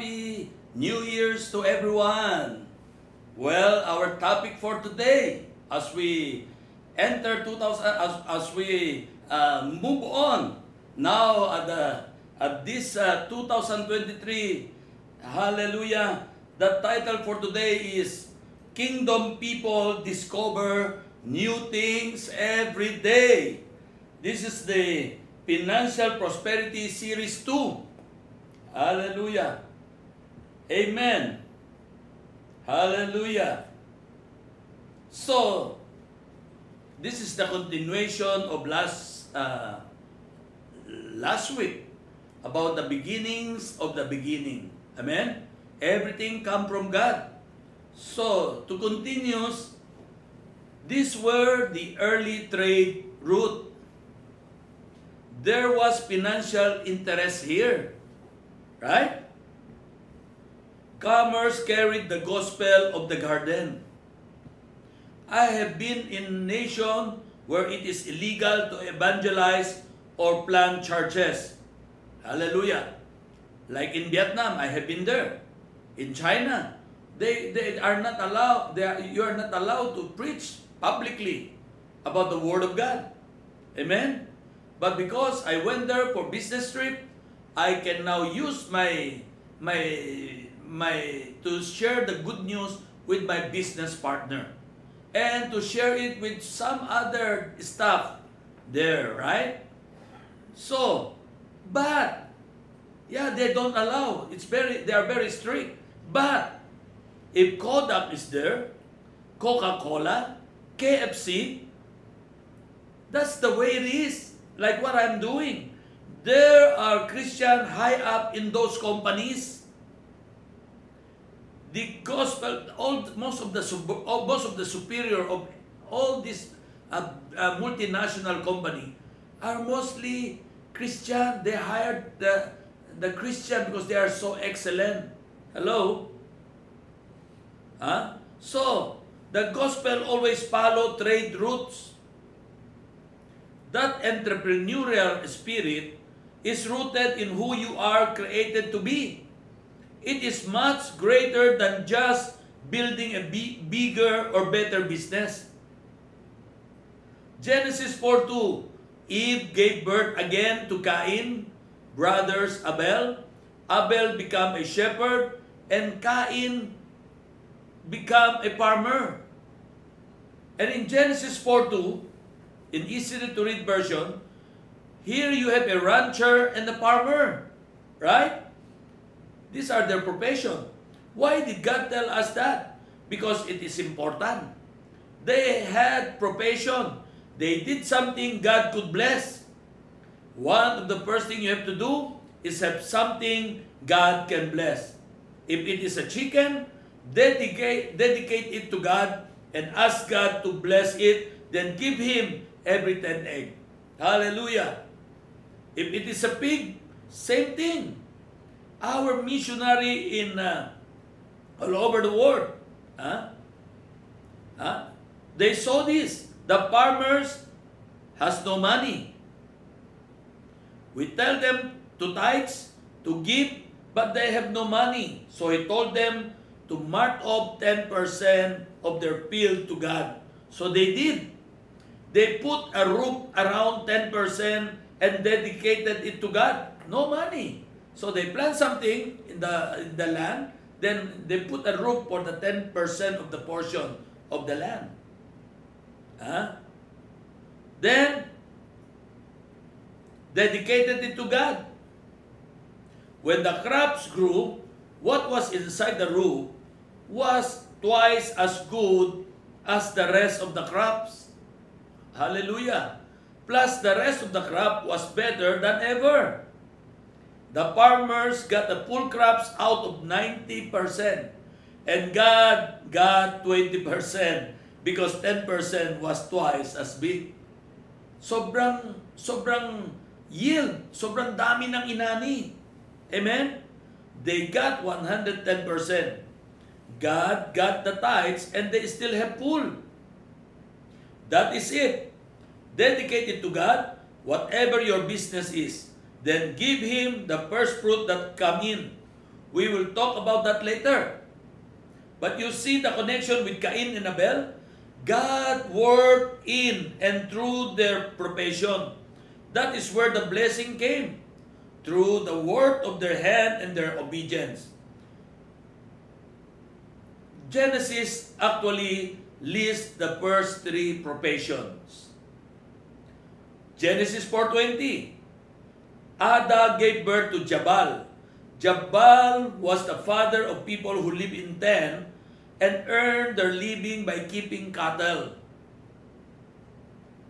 Happy New Year's to everyone. Well, our topic for today, as we enter 2000, as, as we uh, move on now at, the, at this uh, 2023, hallelujah, the title for today is Kingdom People Discover New Things Every Day. This is the Financial Prosperity Series 2. Hallelujah. Amen. Hallelujah. So, this is the continuation of last uh, last week about the beginnings of the beginning. Amen. Everything come from God. So, to continue, these were the early trade route. There was financial interest here. Right? Commerce carried the gospel of the garden. I have been in nation where it is illegal to evangelize or plant churches. Hallelujah. Like in Vietnam, I have been there. In China, they, they are not allowed, they are, you are not allowed to preach publicly about the Word of God. Amen? But because I went there for business trip, I can now use my my my to share the good news with my business partner and to share it with some other staff there, right? So, but yeah, they don't allow. It's very they are very strict. But if Kodak is there, Coca-Cola, KFC, that's the way it is. Like what I'm doing. There are Christian high up in those companies. The gospel, all most of the most of the superior of all these uh, uh, multinational company are mostly Christian. They hired the the Christian because they are so excellent. Hello. Huh? So the gospel always follow trade routes. That entrepreneurial spirit is rooted in who you are created to be. It is much greater than just building a bigger or better business. Genesis 4:2 Eve gave birth again to Cain, brothers Abel. Abel became a shepherd and Cain became a farmer. And in Genesis 4:2, in easy to read version, here you have a rancher and a farmer, right? These are their profession. Why did God tell us that? Because it is important. They had profession. They did something God could bless. One of the first thing you have to do is have something God can bless. If it is a chicken, dedicate, dedicate it to God and ask God to bless it, then give Him every 10 egg. Hallelujah. If it is a pig, same thing. Our missionary in uh, all over the world, huh? Huh? they saw this. The farmers has no money. We tell them to tithes, to give, but they have no money. So he told them to mark off 10% of their field to God. So they did. They put a roof around 10% and dedicated it to God. No money. So they plant something in the, in the land, then they put a roof for the 10% of the portion of the land. Huh? Then, dedicated it to God. When the crops grew, what was inside the roof was twice as good as the rest of the crops. Hallelujah. Plus, the rest of the crop was better than ever. The farmers got the full crops out of 90%. And God got 20% because 10% was twice as big. Sobrang, sobrang yield, sobrang dami ng inani. Amen? They got 110%. God got the tithes and they still have full. That is it. Dedicated to God, whatever your business is, then give Him the first fruit that come in. We will talk about that later. But you see the connection with Cain and Abel? God worked in and through their profession. That is where the blessing came. Through the work of their hand and their obedience. Genesis actually lists the first three professions. Genesis 4.20 Ada gave birth to Jabal. Jabal was the father of people who live in tent and earn their living by keeping cattle.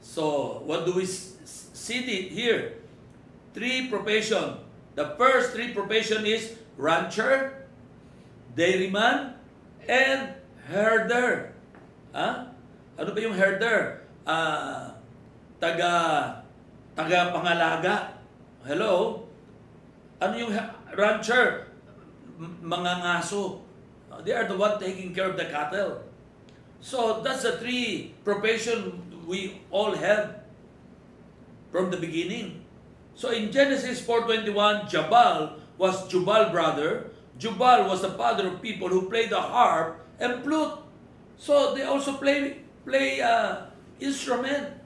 So, what do we see here? Three profession. The first three profession is rancher, dairyman, and herder. Ha? Ano ba yung herder? Ah, taga taga pangalaga. Hello? Ano yung rancher? Mga ngaso. They are the one taking care of the cattle. So that's the three profession we all have from the beginning. So in Genesis 4.21, Jabal was Jubal brother. Jubal was the father of people who play the harp and flute. So they also play play uh, instrument.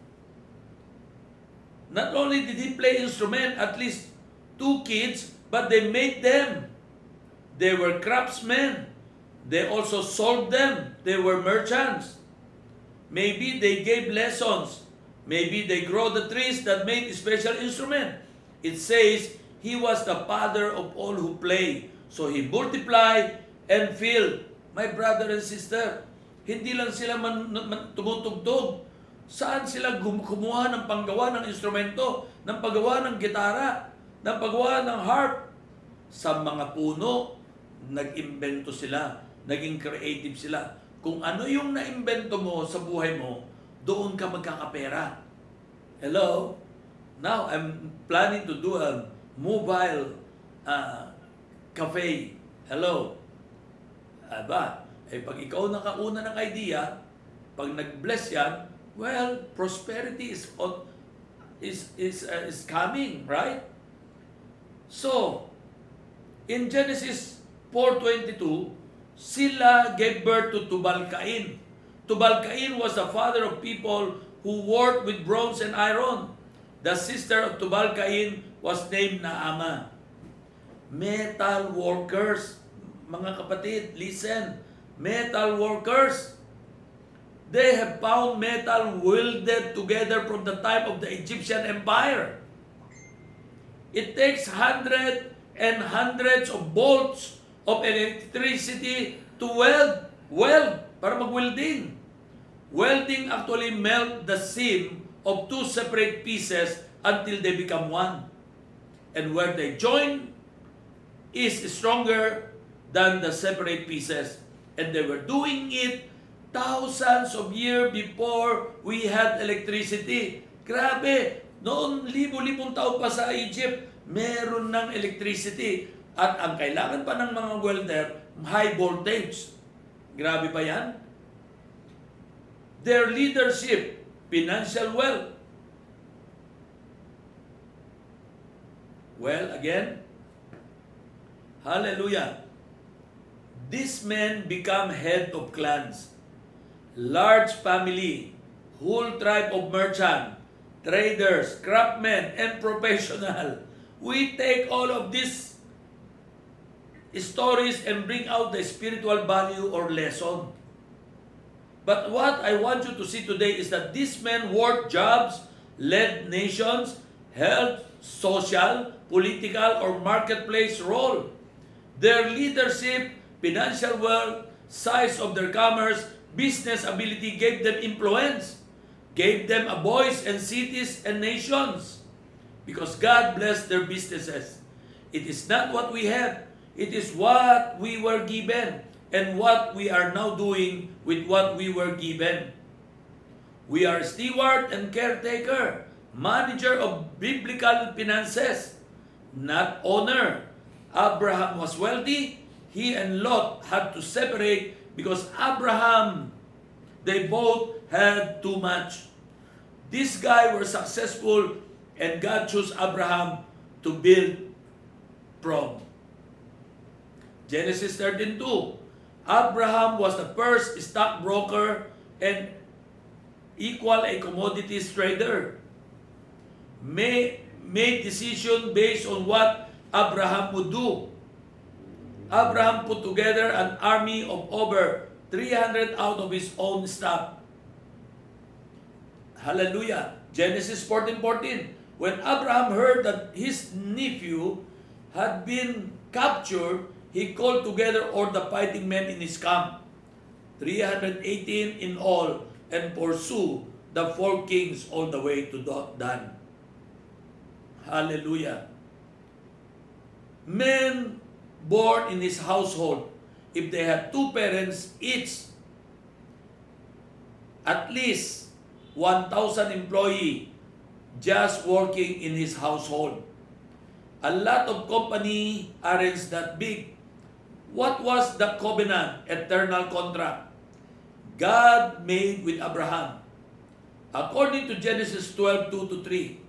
Not only did he play instrument, at least two kids, but they made them. They were craftsmen. They also sold them. They were merchants. Maybe they gave lessons. Maybe they grow the trees that made special instrument. It says he was the father of all who play. So he multiplied and filled. My brother and sister, hindi lang sila man, man, tumutugtog. Saan sila kumuha ng panggawa ng instrumento, ng paggawa ng gitara, ng paggawa ng harp? Sa mga puno, nag-imbento sila naging creative sila. Kung ano yung naimbento mo sa buhay mo, doon ka magkakapera. Hello? Now, I'm planning to do a mobile uh, cafe. Hello? Aba, eh pag ikaw nakauna ng idea, pag nag-bless yan, well, prosperity is is is uh, is coming, right? So, in Genesis 4:22, sila gave birth to Tubal-Cain. Tubal-Cain was the father of people who worked with bronze and iron. The sister of Tubal-Cain was named Naama. Metal workers, mga kapatid, listen. Metal workers, they have found metal welded together from the time of the Egyptian Empire. It takes hundreds and hundreds of bolts of electricity to weld. Weld, para mag-welding. Welding actually melt the seam of two separate pieces until they become one. And where they join is stronger than the separate pieces. And they were doing it thousands of years before we had electricity. Grabe, noon libo-libong taon pa sa Egypt, meron ng electricity. At ang kailangan pa ng mga welder, high voltage. Grabe pa yan? Their leadership, financial wealth. Well, again, hallelujah. These men become head of clans. Large family, whole tribe of merchant, traders, craftsmen, and professional. We take all of this stories and bring out the spiritual value or lesson. But what I want you to see today is that these men worked jobs, led nations, held social, political, or marketplace role. Their leadership, financial wealth, size of their commerce, business ability gave them influence, gave them a voice and cities and nations. Because God blessed their businesses. It is not what we have, It is what we were given and what we are now doing with what we were given. We are steward and caretaker, manager of biblical finances, not owner. Abraham was wealthy. He and Lot had to separate because Abraham, they both had too much. This guy were successful and God chose Abraham to build from. Genesis 13.2 Abraham was the first stockbroker and equal a commodities trader. May, made decision based on what Abraham would do. Abraham put together an army of over 300 out of his own staff. Hallelujah. Genesis 14:14. When Abraham heard that his nephew had been captured, he called together all the fighting men in his camp, 318 in all, and pursue the four kings all the way to Dan. Hallelujah. Men born in his household, if they had two parents each, at least 1,000 employee just working in his household. A lot of company aren't that big. What was the covenant, eternal contract? God made with Abraham. According to Genesis 12, 2 to 3,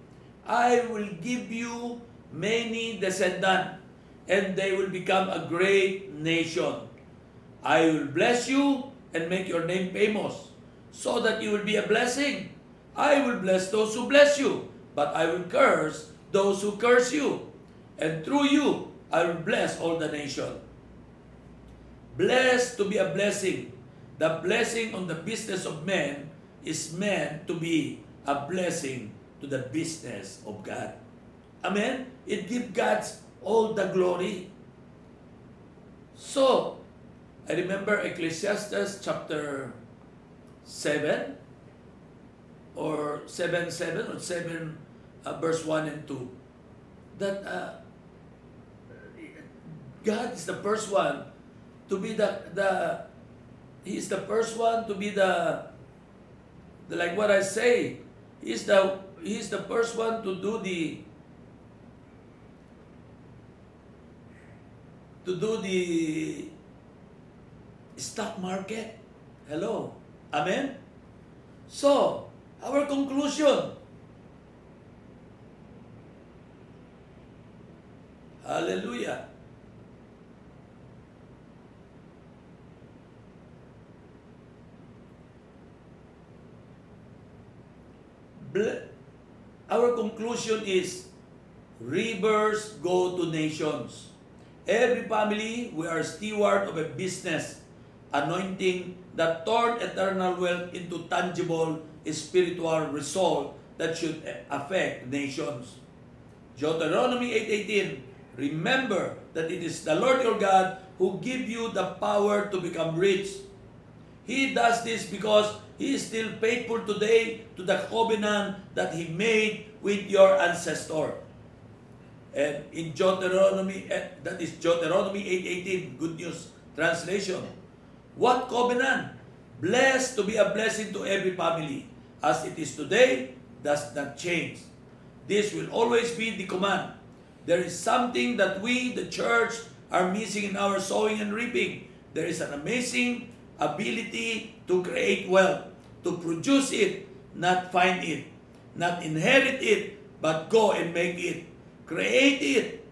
I will give you many descendants, and they will become a great nation. I will bless you and make your name famous, so that you will be a blessing. I will bless those who bless you, but I will curse those who curse you. And through you, I will bless all the nation. Blessed to be a blessing. The blessing on the business of men is meant to be a blessing to the business of God. Amen? It gives God all the glory. So, I remember Ecclesiastes chapter 7 or 7 7 or 7 uh, verse 1 and 2 that uh, God is the first one to be the the He is the first one to be the, the like what I say. He's the He's the first one to do the to do the stock market. Hello. Amen? So, our conclusion. Hallelujah. Our conclusion is rivers go to nations. Every family, we are steward of a business, anointing that turn eternal wealth into tangible spiritual result that should affect nations. Deuteronomy 8.18, remember that it is the Lord your God who give you the power to become rich. He does this because He is still faithful today to the covenant that He made with your ancestor. And in Deuteronomy, eh, that is Deuteronomy 8.18, Good News Translation. What covenant? Blessed to be a blessing to every family. As it is today, does not change. This will always be the command. There is something that we, the church, are missing in our sowing and reaping. There is an amazing ability to create wealth, to produce it, not find it, not inherit it, but go and make it, create it.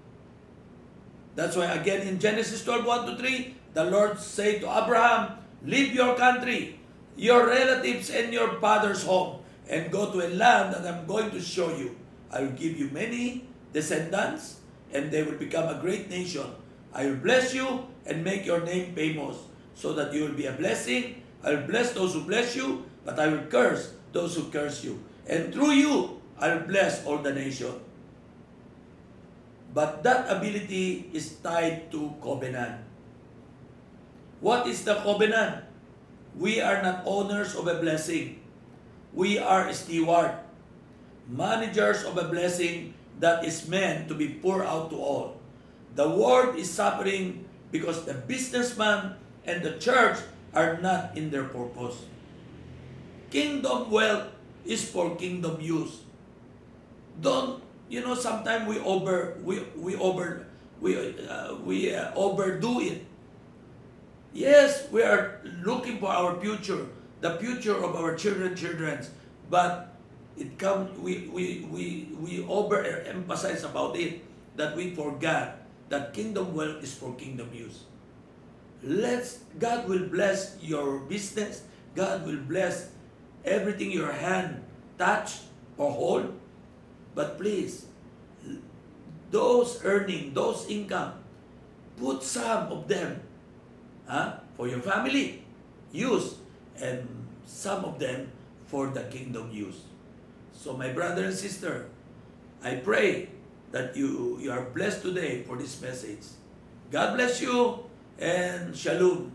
That's why again in Genesis 12, 1 to 3, the Lord said to Abraham, Leave your country, your relatives and your father's home, and go to a land that I'm going to show you. I will give you many descendants, and they will become a great nation. I will bless you and make your name famous so that you will be a blessing. I will bless those who bless you, but I will curse those who curse you. And through you, I will bless all the nation. But that ability is tied to covenant. What is the covenant? We are not owners of a blessing. We are steward, managers of a blessing that is meant to be poured out to all. The world is suffering because the businessman and the church are not in their purpose. Kingdom wealth is for kingdom use. Don't, you know, sometimes we over, we, we over, we, uh, we uh, overdo it. Yes, we are looking for our future, the future of our children, children's, but it come we we we we overemphasize about it that we forgot that kingdom wealth is for kingdom use. Let's God will bless your business. God will bless everything your hand touch or hold. But please, those earning, those income, put some of them huh, for your family use and some of them for the kingdom use. So my brother and sister, I pray that you, you are blessed today for this message. God bless you and shalom.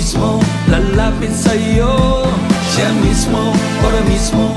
Mismo, lalapit sa'yo Siya mismo, ora mismo,